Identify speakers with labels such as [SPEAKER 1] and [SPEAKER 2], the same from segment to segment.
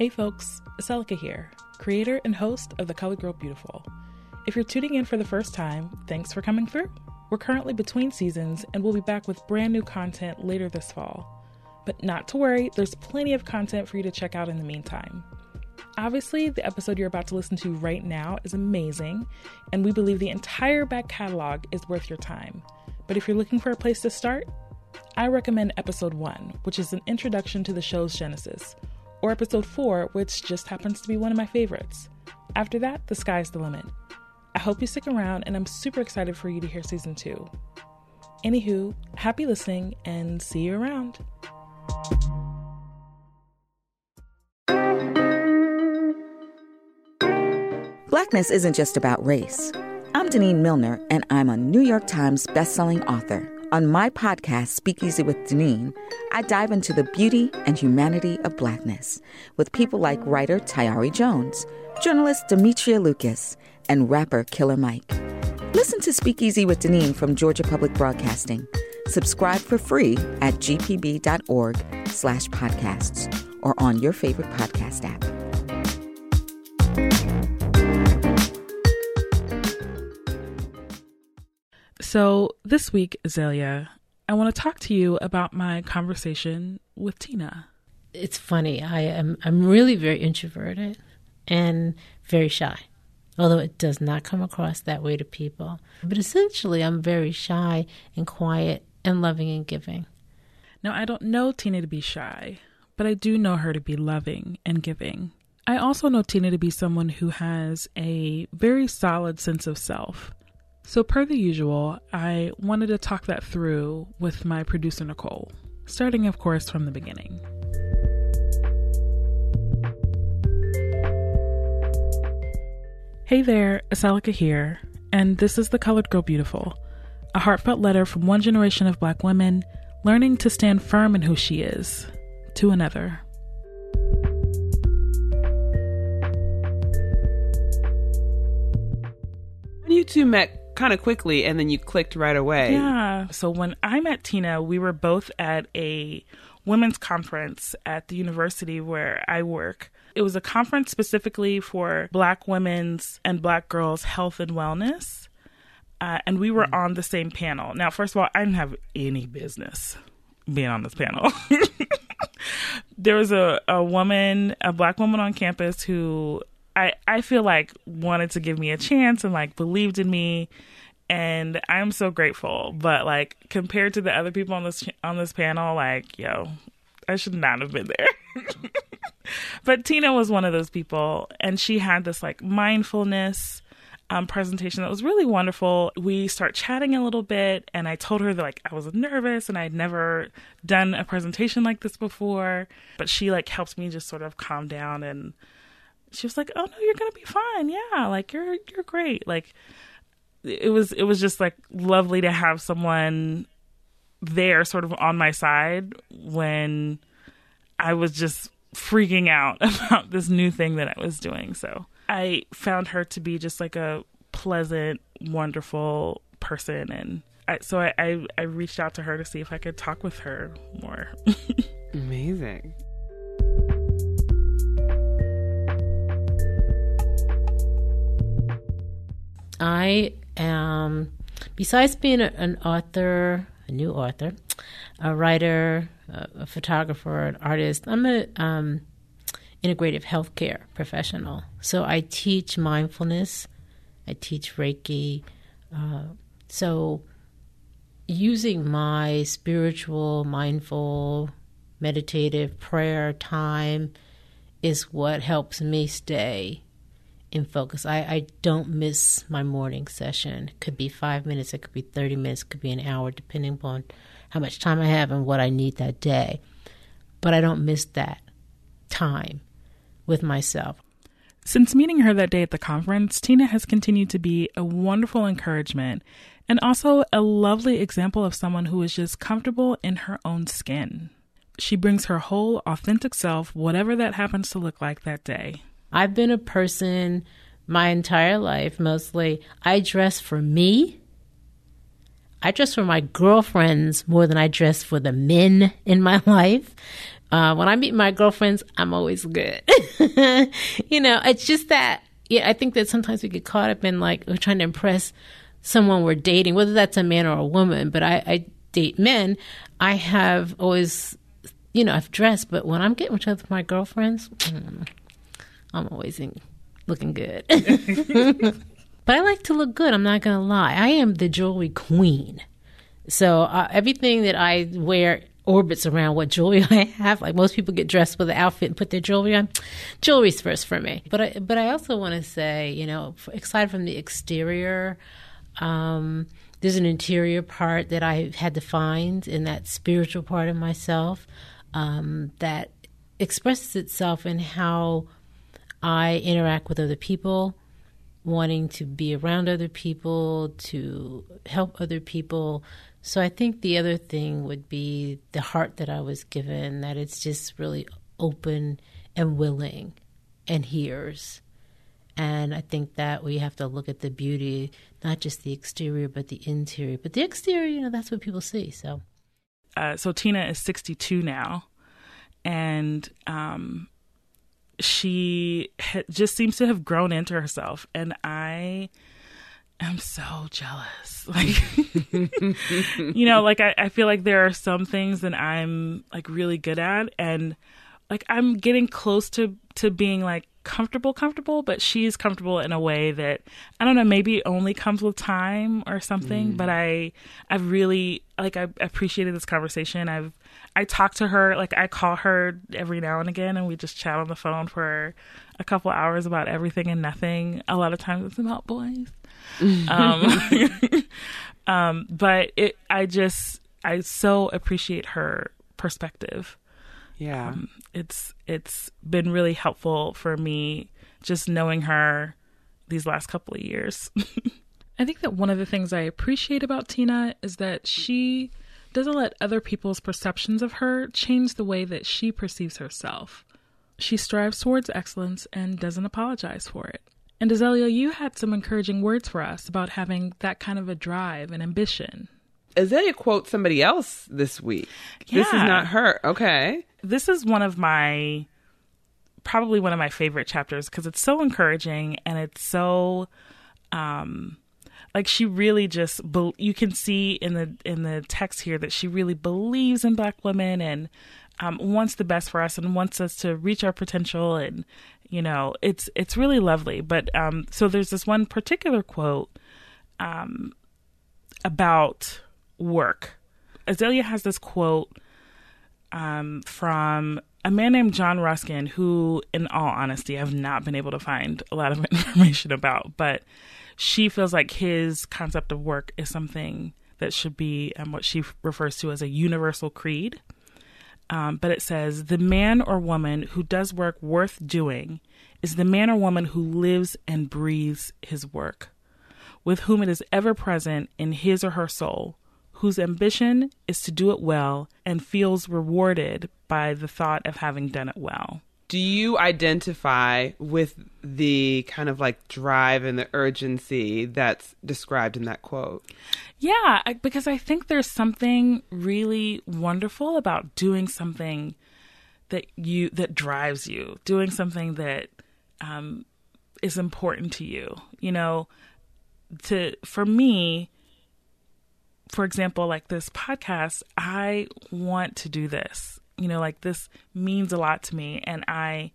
[SPEAKER 1] Hey folks, Aseloka here, creator and host of The Colored Girl Beautiful. If you're tuning in for the first time, thanks for coming through. We're currently between seasons and we'll be back with brand new content later this fall. But not to worry, there's plenty of content for you to check out in the meantime. Obviously, the episode you're about to listen to right now is amazing, and we believe the entire back catalog is worth your time. But if you're looking for a place to start, I recommend episode 1, which is an introduction to the show's genesis, or episode 4, which just happens to be one of my favorites. After that, the sky's the limit. I hope you stick around, and I'm super excited for you to hear season 2. Anywho, happy listening, and see you around.
[SPEAKER 2] Blackness isn't just about race. I'm Denene Milner, and I'm a New York Times bestselling author. On my podcast, Speakeasy with Denene, I dive into the beauty and humanity of blackness with people like writer Tayari Jones, journalist Demetria Lucas, and rapper Killer Mike. Listen to Speakeasy with Denene from Georgia Public Broadcasting. Subscribe for free at gpb.org slash podcasts or on your favorite podcast app.
[SPEAKER 1] So, this week, Azalia, I want to talk to you about my conversation with Tina.
[SPEAKER 3] It's funny. I am I'm really very introverted and very shy. Although it does not come across that way to people. But essentially I'm very shy and quiet and loving and giving.
[SPEAKER 1] Now, I don't know Tina to be shy, but I do know her to be loving and giving. I also know Tina to be someone who has a very solid sense of self. So, per the usual, I wanted to talk that through with my producer, Nichole, starting, of course, from the beginning. Hey there, Aseloka here, and this is The Colored Girl Beautiful, a heartfelt letter from one generation of black women learning to stand firm in who she is to another.
[SPEAKER 4] When you two met kind of quickly and then you clicked right away.
[SPEAKER 1] Yeah. So when I met Tina, we were both at a women's conference at the university where I work. It was a conference specifically for Black women's and Black girls' health and wellness. Uh, and we were on the same panel. Now, first of all, I didn't have any business being on this panel. there was a, a woman, a black woman on campus who I, I feel like wanted to give me a chance and like believed in me and I'm so grateful. But like compared to the other people on this on this panel, like yo, I should not have been there. but Tina was one of those people, and she had this like mindfulness um, presentation that was really wonderful. We start chatting a little bit, and I told her that like I was nervous and I'd never done a presentation like this before. But she like helped me just sort of calm down, and she was like, "Oh no, you're gonna be fine. Yeah, like you're you're great. Like it was it was just like lovely to have someone there sort of on my side when I was just freaking out about this new thing that I was doing. So I found her to be just like a pleasant, wonderful person and I, so I, I, I reached out to her to see if I could talk with her more.
[SPEAKER 4] Amazing.
[SPEAKER 3] I am, besides being a, an author, a new author, a writer, a, a photographer, an artist, I'm a um, integrative healthcare professional. So I teach mindfulness, I teach Reiki. Uh, so using my spiritual, mindful, meditative prayer time is what helps me stay in focus. I, I don't miss my morning session. Could be five minutes, it could be 30 minutes, could be an hour, depending upon how much time I have and what I need that day. But I don't miss that time with myself.
[SPEAKER 1] Since meeting her that day at the conference, Tina has continued to be a wonderful encouragement and also a lovely example of someone who is just comfortable in her own skin. She brings her whole authentic self, whatever that happens to look like that day.
[SPEAKER 3] I've been a person my entire life, mostly. I dress for me. I dress for my girlfriends more than I dress for the men in my life. Uh, when I meet my girlfriends, I'm always good. you know, it's just that, yeah, I think that sometimes we get caught up in like, we're trying to impress someone we're dating, whether that's a man or a woman, but I, I date men. I have always, you know, I've dressed, but when I'm getting with my girlfriends, mm, I'm always in, looking good. but I like to look good. I'm not going to lie. I am the jewelry queen. So uh, everything that I wear orbits around what jewelry I have. Like most people get dressed with an outfit and put their jewelry on. Jewelry's first for me. But I, but I also want to say, you know, aside from the exterior, um, there's an interior part that I had to find in that spiritual part of myself um, that expresses itself in how I interact with other people, wanting to be around other people, to help other people. So I think the other thing would be the heart that I was given, that it's just really open and willing and hears. And I think that we have to look at the beauty, not just the exterior, but the interior. But the exterior, you know, that's what people see. So,
[SPEAKER 1] uh, so Tina is 62 now, and um, she ha- just seems to have grown into herself. And I am so jealous. Like, you know, like I, I feel like there are some things that I'm like really good at, and like I'm getting close to to being like comfortable comfortable but she's comfortable in a way that i don't know maybe only comes with time or something mm. but i i've really like i appreciated this conversation i've i talk to her like i call her every now and again and we just chat on the phone for a couple hours about everything and nothing a lot of times it's about boys um, um but it i just i so appreciate her perspective
[SPEAKER 4] yeah. Um,
[SPEAKER 1] it's it's been really helpful for me just knowing her these last couple of years. I think that one of the things I appreciate about Tina is that she doesn't let other people's perceptions of her change the way that she perceives herself. She strives towards excellence and doesn't apologize for it. And Azalia, you had some encouraging words for us about having that kind of a drive and ambition.
[SPEAKER 4] Azalia quotes somebody else this week. Yeah. This is not her. Okay.
[SPEAKER 1] This is one of my probably one of my favorite chapters because it's so encouraging and it's so um like she really just you can see in the in the text here that she really believes in black women and um, wants the best for us and wants us to reach our potential and you know it's it's really lovely but um so there's this one particular quote um about work. Azalia has this quote um, from a man named John Ruskin, who, in all honesty, I've not been able to find a lot of information about, but she feels like his concept of work is something that should be um, what she refers to as a universal creed. Um, but it says the man or woman who does work worth doing is the man or woman who lives and breathes his work, with whom it is ever present in his or her soul, whose ambition is to do it well and feels rewarded by the thought of having done it well.
[SPEAKER 4] Do you identify with the kind of like drive and the urgency that's described in that quote?
[SPEAKER 1] Yeah, because I think there's something really wonderful about doing something that you that drives you, doing something that um, is important to you. You know, to for me, for example, like this podcast, I want to do this. You know, like this means a lot to me and I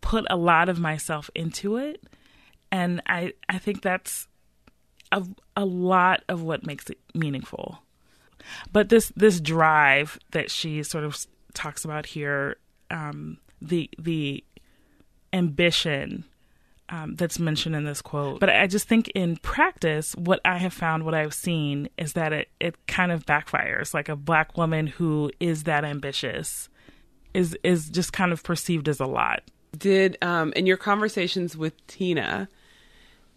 [SPEAKER 1] put a lot of myself into it. And I I think that's a, a lot of what makes it meaningful. But this this drive that she sort of talks about here, um, the the ambition um, that's mentioned in this quote. But I just think in practice, what I have found, what I've seen, is that it, it kind of backfires. Like a black woman who is that ambitious is is just kind of perceived as a lot.
[SPEAKER 4] Did um, in your conversations with Tina,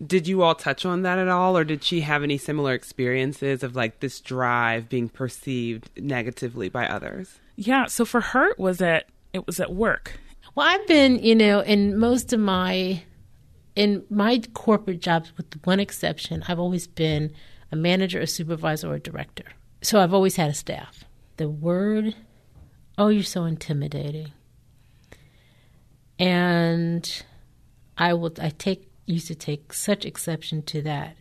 [SPEAKER 4] did you all touch on that at all, or did she have any similar experiences of like this drive being perceived negatively by others?
[SPEAKER 1] Yeah. So for her, it was at it was at work.
[SPEAKER 3] Well, I've been, you know, in most of my in my corporate jobs, with one exception, I've always been a manager, a supervisor, or a director. So I've always had a staff. The word Oh, you're so intimidating. And I would I take used to take such exception to that.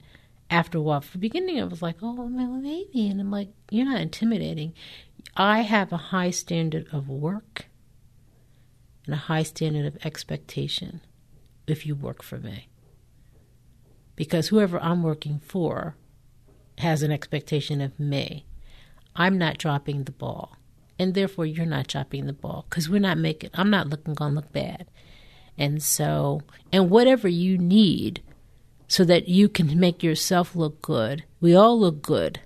[SPEAKER 3] After a while, for the beginning, I was like, "Oh, maybe," and I'm like, "You're not intimidating. I have a high standard of work and a high standard of expectation if you work for me. Because whoever I'm working for has an expectation of me. I'm not dropping the ball. And therefore, you're not dropping the ball because we're not making, I'm not looking going to look bad. And so, and whatever you need so that you can make yourself look good, we all look good,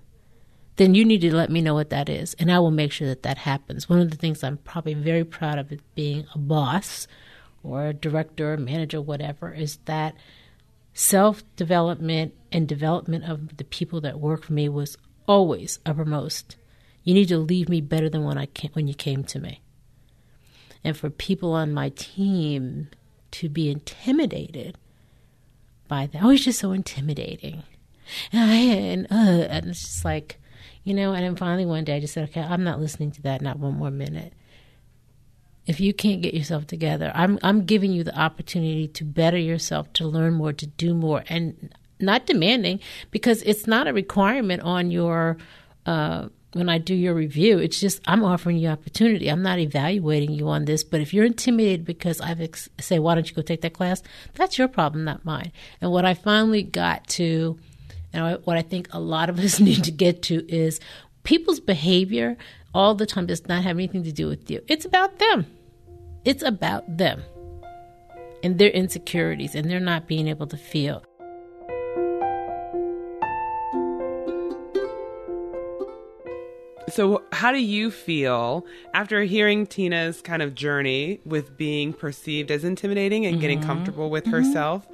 [SPEAKER 3] then you need to let me know what that is. And I will make sure that that happens. One of the things I'm probably very proud of it being a boss or director, manager, whatever, is that self development and development of the people that work for me was always uppermost. You need to leave me better than when I came, when you came to me. And for people on my team to be intimidated by that, oh, it's just so intimidating. And, I, and, uh, and it's just like, you know, and then finally one day I just said, okay, I'm not listening to that, not one more minute if you can't get yourself together i'm i'm giving you the opportunity to better yourself to learn more to do more and not demanding because it's not a requirement on your uh, when I do your review, it's just I'm offering you opportunity. I'm not evaluating you on this, but if you're intimidated because I've ex- say, why don't you go take that class? That's your problem, not mine. And what I finally got to, and what I think a lot of us need to get to is people's behavior all the time does not have anything to do with you. It's about them. It's about them and their insecurities and they're not being able to feel.
[SPEAKER 4] So, how do you feel after hearing Tina's kind of journey with being perceived as intimidating and mm-hmm. getting comfortable with mm-hmm. herself?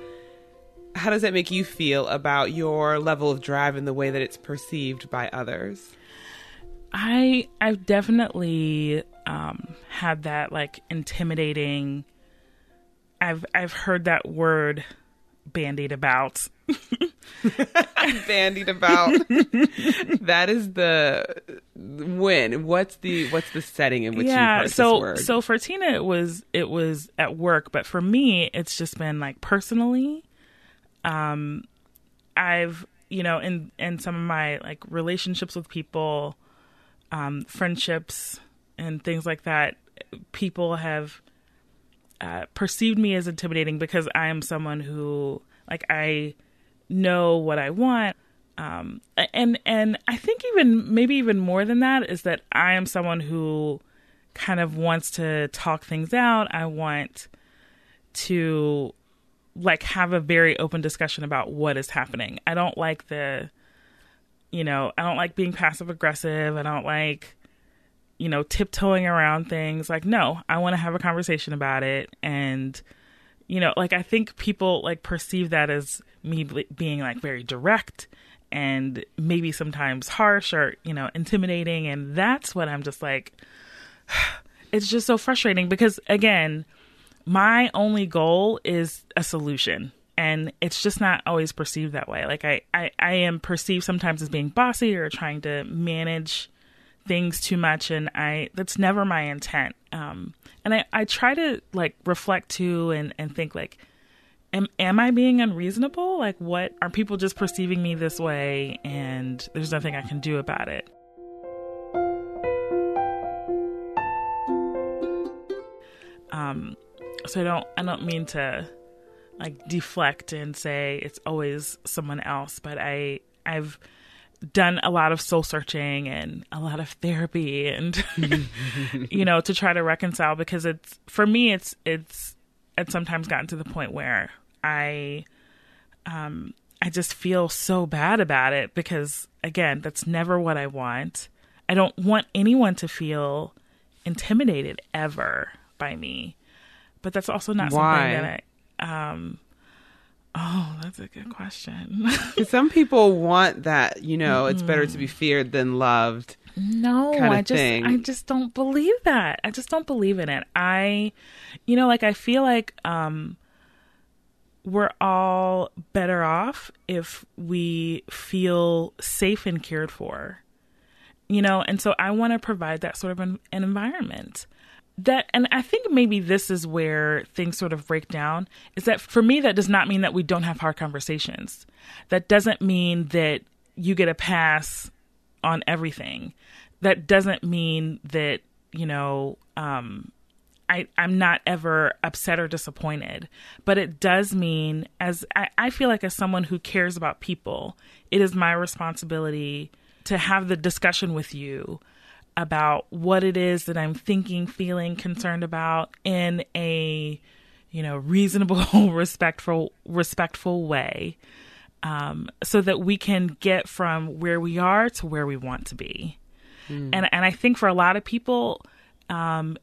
[SPEAKER 4] How does that make you feel about your level of drive and the way that it's perceived by others?
[SPEAKER 1] I I've definitely um, had that like intimidating. I've I've heard that word bandied about.
[SPEAKER 4] bandied about. that is the when. What's the what's the setting in which yeah, you heard
[SPEAKER 1] so,
[SPEAKER 4] this word?
[SPEAKER 1] So for Tina, it was it was at work, but for me, it's just been like personally. Um, I've you know in in some of my like relationships with people um, friendships and things like that, people have uh, perceived me as intimidating because I am someone who, like, I know what I want. Um, and and I think even maybe even more than that is that I am someone who kind of wants to talk things out. I want to like have a very open discussion about what is happening. I don't like the you know, I don't like being passive aggressive. I don't like, you know, tiptoeing around things. Like, no, I want to have a conversation about it. And, you know, like, I think people like perceive that as me being like very direct and maybe sometimes harsh or, you know, intimidating. And that's what I'm just like, it's just so frustrating because, again, my only goal is a solution and it's just not always perceived that way. Like I, I i am perceived sometimes as being bossy or trying to manage things too much and i that's never my intent. Um and i i try to like reflect too and and think like am am i being unreasonable? Like what are people just perceiving me this way and there's nothing i can do about it? Um so i don't i don't mean to like deflect and say it's always someone else, but I I've done a lot of soul searching and a lot of therapy and you know to try to reconcile because it's for me it's it's it's sometimes gotten to the point where I um I just feel so bad about it because again that's never what I want. I don't want anyone to feel intimidated ever by me. But that's also not Why? something that I um, oh, that's a good question.
[SPEAKER 4] Some people want that, you know, it's better to be feared than loved.
[SPEAKER 1] No, I just thing. I just don't believe that. I just don't believe in it. I you know, like I feel like um we're all better off if we feel safe and cared for. you know, and so I want to provide that sort of an, an environment that and i think maybe this is where things sort of break down is that for me that does not mean that we don't have hard conversations. That doesn't mean that you get a pass on everything. That doesn't mean that you know um I, I'm not ever upset or disappointed, but it does mean as I, I feel like as someone who cares about people, it is my responsibility to have the discussion with you about what it is that I'm thinking, feeling, concerned about in a you know reasonable, respectful, respectful way, um, so that we can get from where we are to where we want to be. Mm. And and I think for a lot of people, um,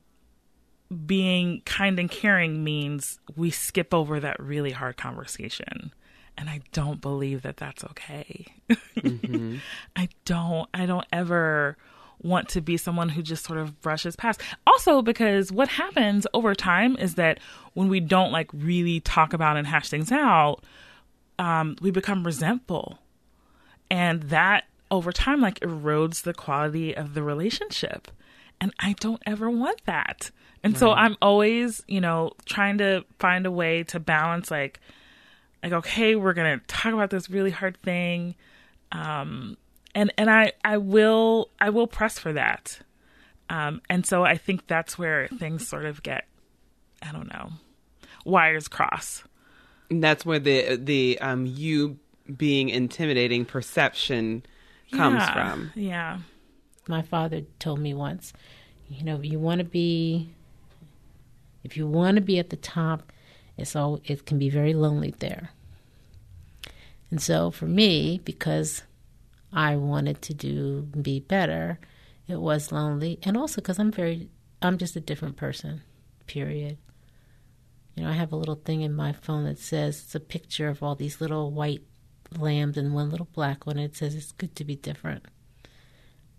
[SPEAKER 1] being kind and caring means we skip over that really hard conversation and i don't believe that that's okay mm-hmm. i don't i don't ever want to be someone who just sort of brushes past. Also, because what happens over time is that when we don't like really talk about and hash things out, um, we become resentful. And that over time, like, erodes the quality of the relationship. And I don't ever want that. And right. so I'm always, you know, trying to find a way to balance, like, like, okay, we're going to talk about this really hard thing. Um, and and I I will I will press for that. Um, and so I think that's where things sort of get I don't know wires cross.
[SPEAKER 4] And that's where the the um you being intimidating perception comes
[SPEAKER 1] yeah,
[SPEAKER 4] from.
[SPEAKER 1] Yeah.
[SPEAKER 3] My father told me once, you know, you want to be if you want to be at the top, it's all it can be very lonely there. And so for me, because I wanted to do be better. It was lonely, and also because I'm very, I'm just a different person. Period. You know, I have a little thing in my phone that says it's a picture of all these little white lambs and one little black one. It says it's good to be different,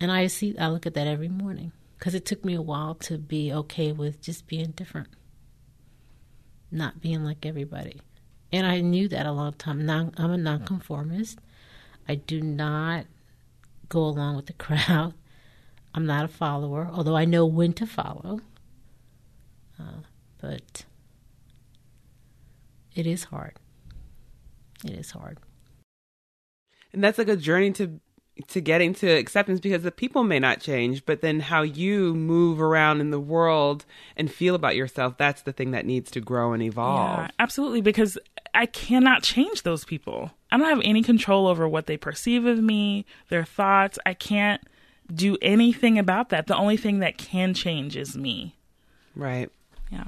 [SPEAKER 3] and I see, I look at that every morning because it took me a while to be okay with just being different, not being like everybody. And I knew that a long time. Now I'm a nonconformist. I do not go along with the crowd. I'm not a follower, although I know when to follow. Uh, but it is hard. It is hard.
[SPEAKER 4] And that's like a journey to to getting to acceptance because the people may not change, but then how you move around in the world and feel about yourself, that's the thing that needs to grow and evolve. Yeah,
[SPEAKER 1] absolutely. Because I cannot change those people. I don't have any control over what they perceive of me, their thoughts. I can't do anything about that. The only thing that can change is me.
[SPEAKER 4] Right.
[SPEAKER 1] Yeah.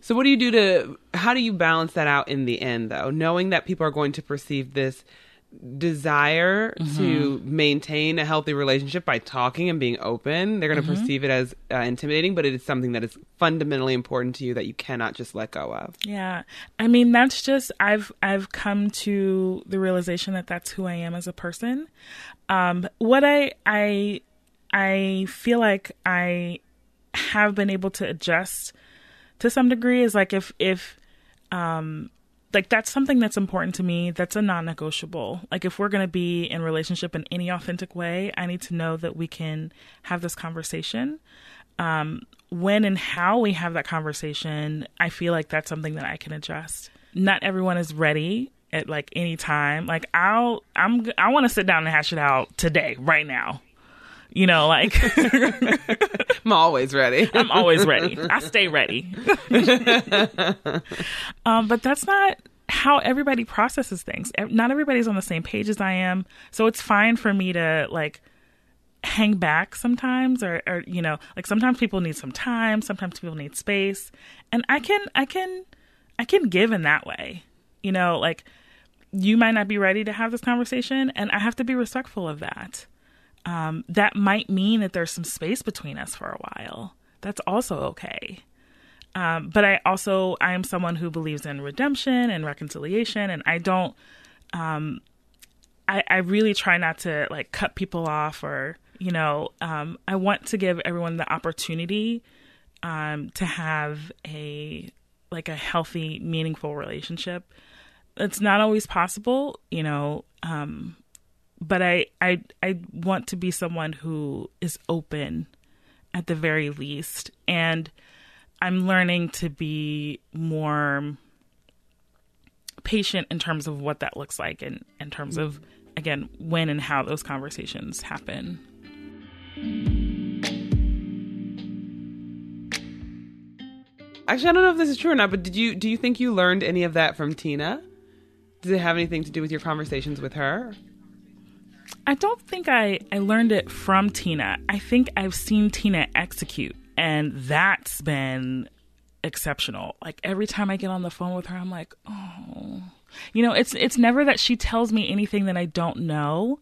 [SPEAKER 4] So what do you do to how do you balance that out in the end though, knowing that people are going to perceive this desire mm-hmm. to maintain a healthy relationship by talking and being open. They're going to mm-hmm. perceive it as uh, intimidating, but it is something that is fundamentally important to you that you cannot just let go of.
[SPEAKER 1] Yeah. I mean, that's just I've I've come to the realization that that's who I am as a person. Um what I I I feel like I have been able to adjust to some degree is like if if um like that's something that's important to me that's a non-negotiable. Like if we're going to be in relationship in any authentic way i need to know that we can have this conversation. Um, when and how we have that conversation i feel like that's something that i can adjust. Not everyone is ready at like any time. Like i'll i'm i want to sit down and hash it out today right now you know, like
[SPEAKER 4] I'm always ready.
[SPEAKER 1] I'm always ready. I stay ready. um, but that's not how everybody processes things. Not everybody's on the same page as I am. So it's fine for me to like hang back sometimes or, or you know, like sometimes people need some time, sometimes people need space. And I can I can I can give in that way. You know, like you might not be ready to have this conversation and I have to be respectful of that um, that might mean that there's some space between us for a while. That's also okay. Um, but I also I am someone who believes in redemption and reconciliation, and I don't. Um, I, I really try not to like cut people off, or you know, um, I want to give everyone the opportunity um, to have a like a healthy, meaningful relationship. It's not always possible, you know. Um, but I, I I want to be someone who is open at the very least. And I'm learning to be more patient in terms of what that looks like and in terms of again when and how those conversations happen.
[SPEAKER 4] Actually, I don't know if this is true or not, but did you do you think you learned any of that from Tina? Does it have anything to do with your conversations with her?
[SPEAKER 1] I don't think I, I learned it from Tina. I think I've seen Tina execute, and that's been exceptional. Like every time I get on the phone with her, I'm like, oh, you know, it's it's never that she tells me anything that I don't know,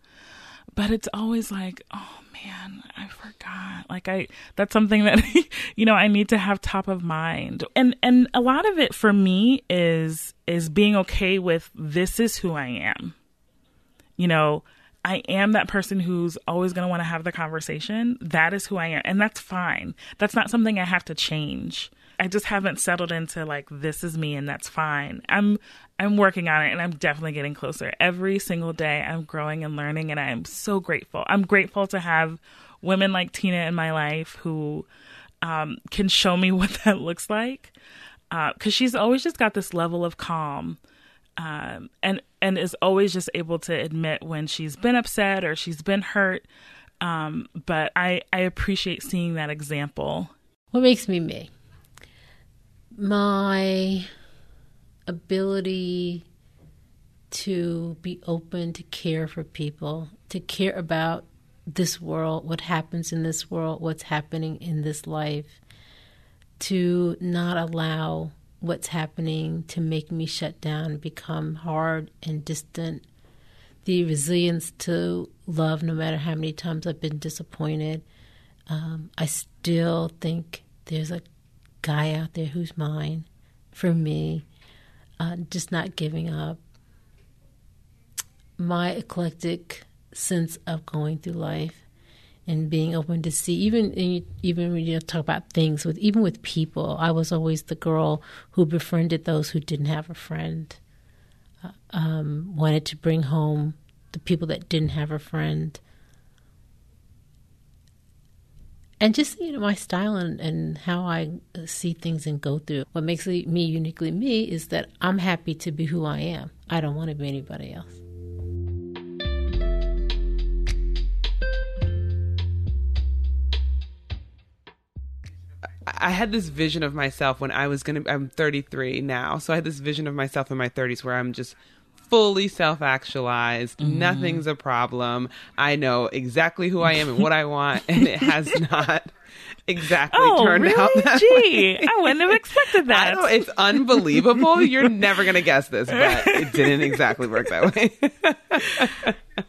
[SPEAKER 1] but it's always like, oh man, I forgot. Like I that's something that you know, I need to have top of mind. And and a lot of it for me is is being okay with this is who I am. You know, I am that person who's always going to want to have the conversation. That is who I am. And that's fine. That's not something I have to change. I just haven't settled into like this is me and that's fine. I'm I'm working on it and I'm definitely getting closer. Every single day I'm growing and learning and I am so grateful. I'm grateful to have women like Tina in my life who um, can show me what that looks like. Because uh, she's always just got this level of calm um, and and is always just able to admit when she's been upset or she's been hurt. Um, but I I appreciate seeing that example.
[SPEAKER 3] What makes me me? My ability to be open to care for people, to care about this world, what happens in this world, what's happening in this life, to not allow what's happening to make me shut down, become hard and distant. The resilience to love, no matter how many times I've been disappointed. Um, I still think there's a guy out there who's mine for me. Uh, just not giving up. My eclectic sense of going through life and being open to see even even when you talk about things with even with people i was always the girl who befriended those who didn't have a friend. Uh, um, wanted to bring home the people that didn't have a friend. And just you know my style and, and how i see things and go through. What makes me uniquely me is that i'm happy to be who i am. I don't want to be anybody else
[SPEAKER 4] I had this vision of myself when I was going to, I'm 33 now. So I had this vision of myself in my 30s where I'm just fully self actualized. Mm-hmm. Nothing's a problem. I know exactly who I am and what I want. And it has not exactly
[SPEAKER 1] oh,
[SPEAKER 4] turned
[SPEAKER 1] really?
[SPEAKER 4] out that
[SPEAKER 1] Gee,
[SPEAKER 4] way.
[SPEAKER 1] I wouldn't have expected that.
[SPEAKER 4] I know, it's unbelievable. You're never going to guess this, but it didn't exactly work that way.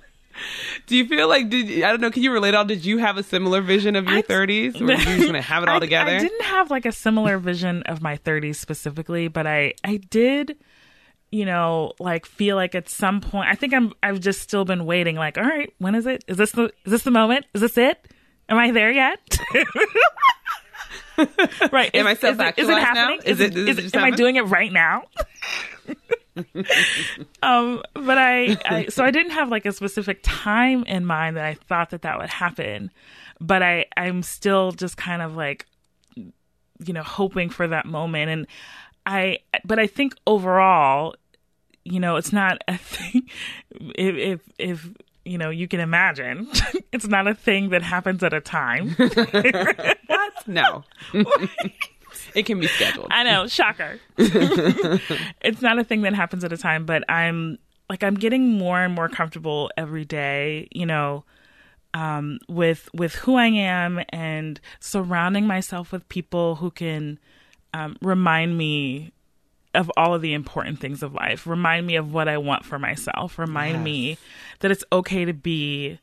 [SPEAKER 4] Do you feel like did I don't know? Can you relate all? Did you have a similar vision of your thirties, or were you just gonna have it all
[SPEAKER 1] I,
[SPEAKER 4] together?
[SPEAKER 1] I didn't have like a similar vision of my thirties specifically, but I I did, you know, like feel like at some point. I think I'm I've just still been waiting. Like, all right, when is it? Is this the is this the moment? Is this it? Am I there yet? right.
[SPEAKER 4] Am
[SPEAKER 1] is,
[SPEAKER 4] I self
[SPEAKER 1] is, it, is it happening?
[SPEAKER 4] Now? Is, it? Is,
[SPEAKER 1] it, am I doing it right now? um, but I, I, so I didn't have like a specific time in mind that I thought that that would happen, but I, I'm still just kind of like, you know, hoping for that moment. And I, but I think overall, you know, it's not a thing. If, if, if you know, you can imagine, it's not a thing that happens at a time.
[SPEAKER 4] what? No. It can be scheduled.
[SPEAKER 1] I know, shocker. it's not a thing that happens at a time, but I'm like I'm getting more and more comfortable every day, you know, um, with with who I am and surrounding myself with people who can um, remind me of all of the important things of life. Remind me of what I want for myself. Remind yes. me that it's okay to be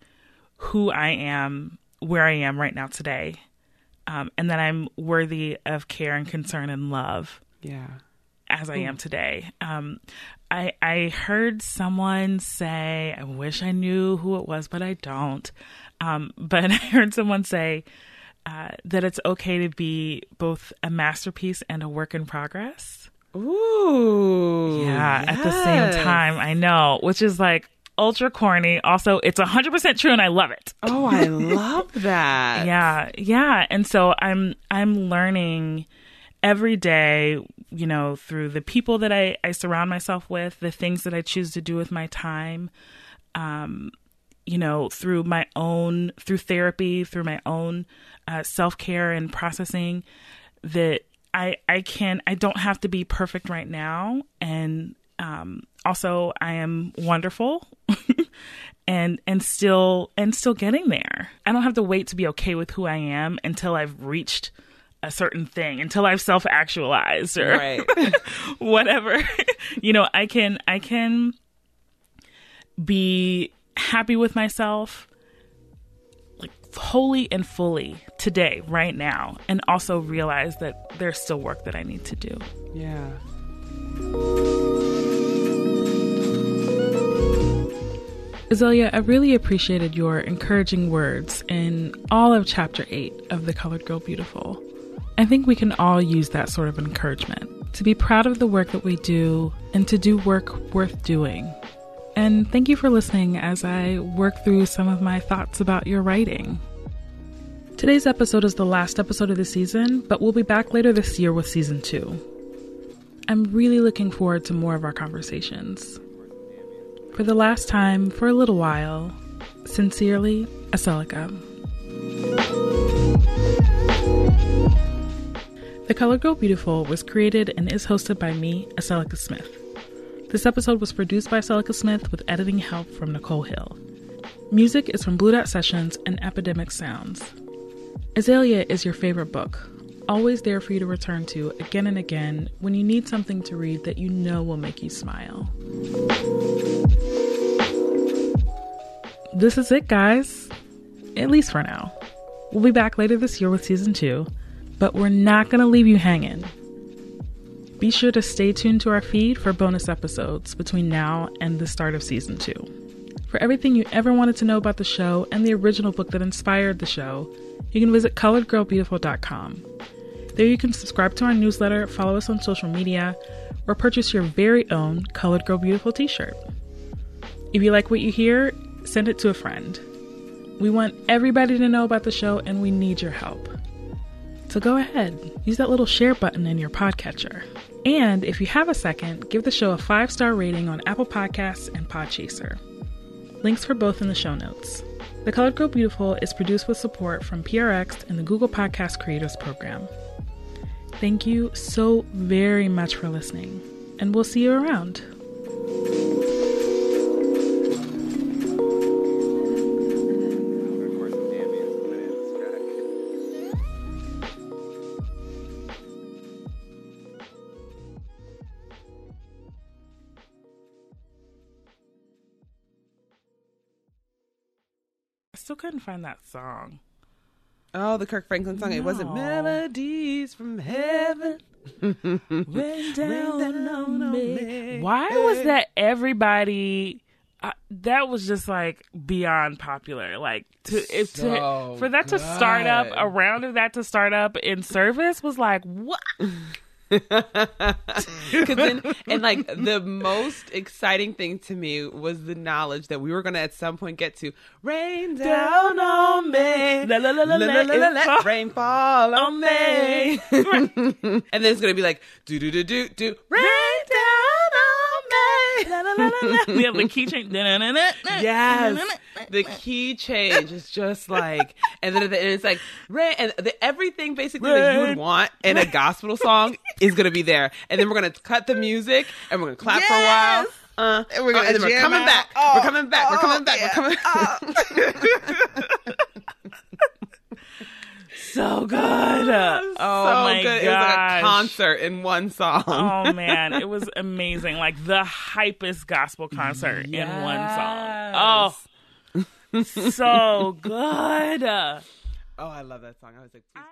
[SPEAKER 1] who I am, where I am right now today um, and that I'm worthy of care and concern and love.
[SPEAKER 4] Yeah.
[SPEAKER 1] As I am today. Um, I I heard someone say, I wish I knew who it was, but I don't. Um, but I heard someone say uh, that it's okay to be both a masterpiece and a work in progress.
[SPEAKER 4] Ooh.
[SPEAKER 1] Yeah, yes. at the same time, I know, which is like, ultra corny. Also, it's 100% true and I love it.
[SPEAKER 4] Oh, I love that.
[SPEAKER 1] Yeah. Yeah. And so I'm I'm learning every day, you know, through the people that I, I surround myself with, the things that I choose to do with my time, um, you know, through my own through therapy, through my own uh, self care and processing that I I can I don't have to be perfect right now and um, also I am wonderful and and still and still getting there. I don't have to wait to be okay with who I am until I've reached a certain thing until I've self actualized or
[SPEAKER 4] Right.
[SPEAKER 1] whatever. you know, I can I can be happy with myself like wholly and fully today, right now, and also realize that there's still work that I need to do.
[SPEAKER 4] Yeah.
[SPEAKER 1] Azalia, I really appreciated your encouraging words in all of chapter 8 of The Colored Girl Beautiful. I think we can all use that sort of encouragement to be proud of the work that we do and to do work worth doing. And thank you for listening as I work through some of my thoughts about your writing. Today's episode is the last episode of the season, but we'll be back later this year with season 2. I'm really looking forward to more of our conversations. For the last time, for a little while, sincerely, Aseloka. The Colored Girl Beautiful was created and is hosted by me, Aseloka Smith. This episode was produced by Aseloka Smith with editing help from Nichole Hill. Music is from Blue Dot Sessions and Epidemic Sounds. Azalia is your favorite book, always there for you to return to again and again when you need something to read that you know will make you smile. This is it, guys. At least for now. We'll be back later this year with season two, but we're not going to leave you hanging. Be sure to stay tuned to our feed for bonus episodes between now and the start of season two. For everything you ever wanted to know about the show and the original book that inspired the show, you can visit coloredgirlbeautiful.com. There you can subscribe to our newsletter, follow us on social media, or purchase your very own Colored Girl Beautiful t shirt. If you like what you hear, send it to a friend. We want everybody to know about the show and we need your help. So go ahead, use that little share button in your podcatcher. And if you have a second, give the show a five star rating on Apple Podcasts and Podchaser. Links for both in the show notes. The Colored Girl Beautiful is produced with support from PRX and the Google Podcast Creators Program. Thank you so very much for listening, and we'll see you around. Find that song.
[SPEAKER 4] Oh, the Kirk Franklin song. It wasn't Melodies from Heaven.
[SPEAKER 1] Rain
[SPEAKER 4] down on me.
[SPEAKER 1] Why was that everybody? Uh, that was just like beyond popular. Like to, if
[SPEAKER 4] So
[SPEAKER 1] to for that to start up, a round of that to start up in service was like what?
[SPEAKER 4] Cause then, and like the most exciting thing to me was the knowledge that we were gonna at some point get to rain down on me,
[SPEAKER 1] La, la, la, la,
[SPEAKER 4] La, la,
[SPEAKER 1] la,
[SPEAKER 4] la, la,
[SPEAKER 1] it's
[SPEAKER 4] la,
[SPEAKER 1] all-
[SPEAKER 4] rain fall on me, and then it's gonna be like do do do do do rain down on me.
[SPEAKER 1] La, la, la, la, la. We have the key change.
[SPEAKER 4] Yes, the key change is just like, and then at the end it's like, rain, and the, everything basically that you would want in a gospel song is gonna be there, and then we're gonna cut the music and we're gonna clap for a while. Uh,
[SPEAKER 5] And we're
[SPEAKER 4] uh,
[SPEAKER 5] gonna
[SPEAKER 4] and then we're
[SPEAKER 5] jam
[SPEAKER 4] coming back.
[SPEAKER 5] Oh,
[SPEAKER 4] we're coming back. we're
[SPEAKER 5] oh,
[SPEAKER 4] coming back. We're coming.
[SPEAKER 1] So good. Oh
[SPEAKER 4] so
[SPEAKER 1] my
[SPEAKER 4] good. It was like
[SPEAKER 1] gosh.
[SPEAKER 4] a concert in one song.
[SPEAKER 1] oh man, it was amazing. Like the hypest gospel concert in one song. Oh, so good.
[SPEAKER 4] Oh, I love that song. I was like, please.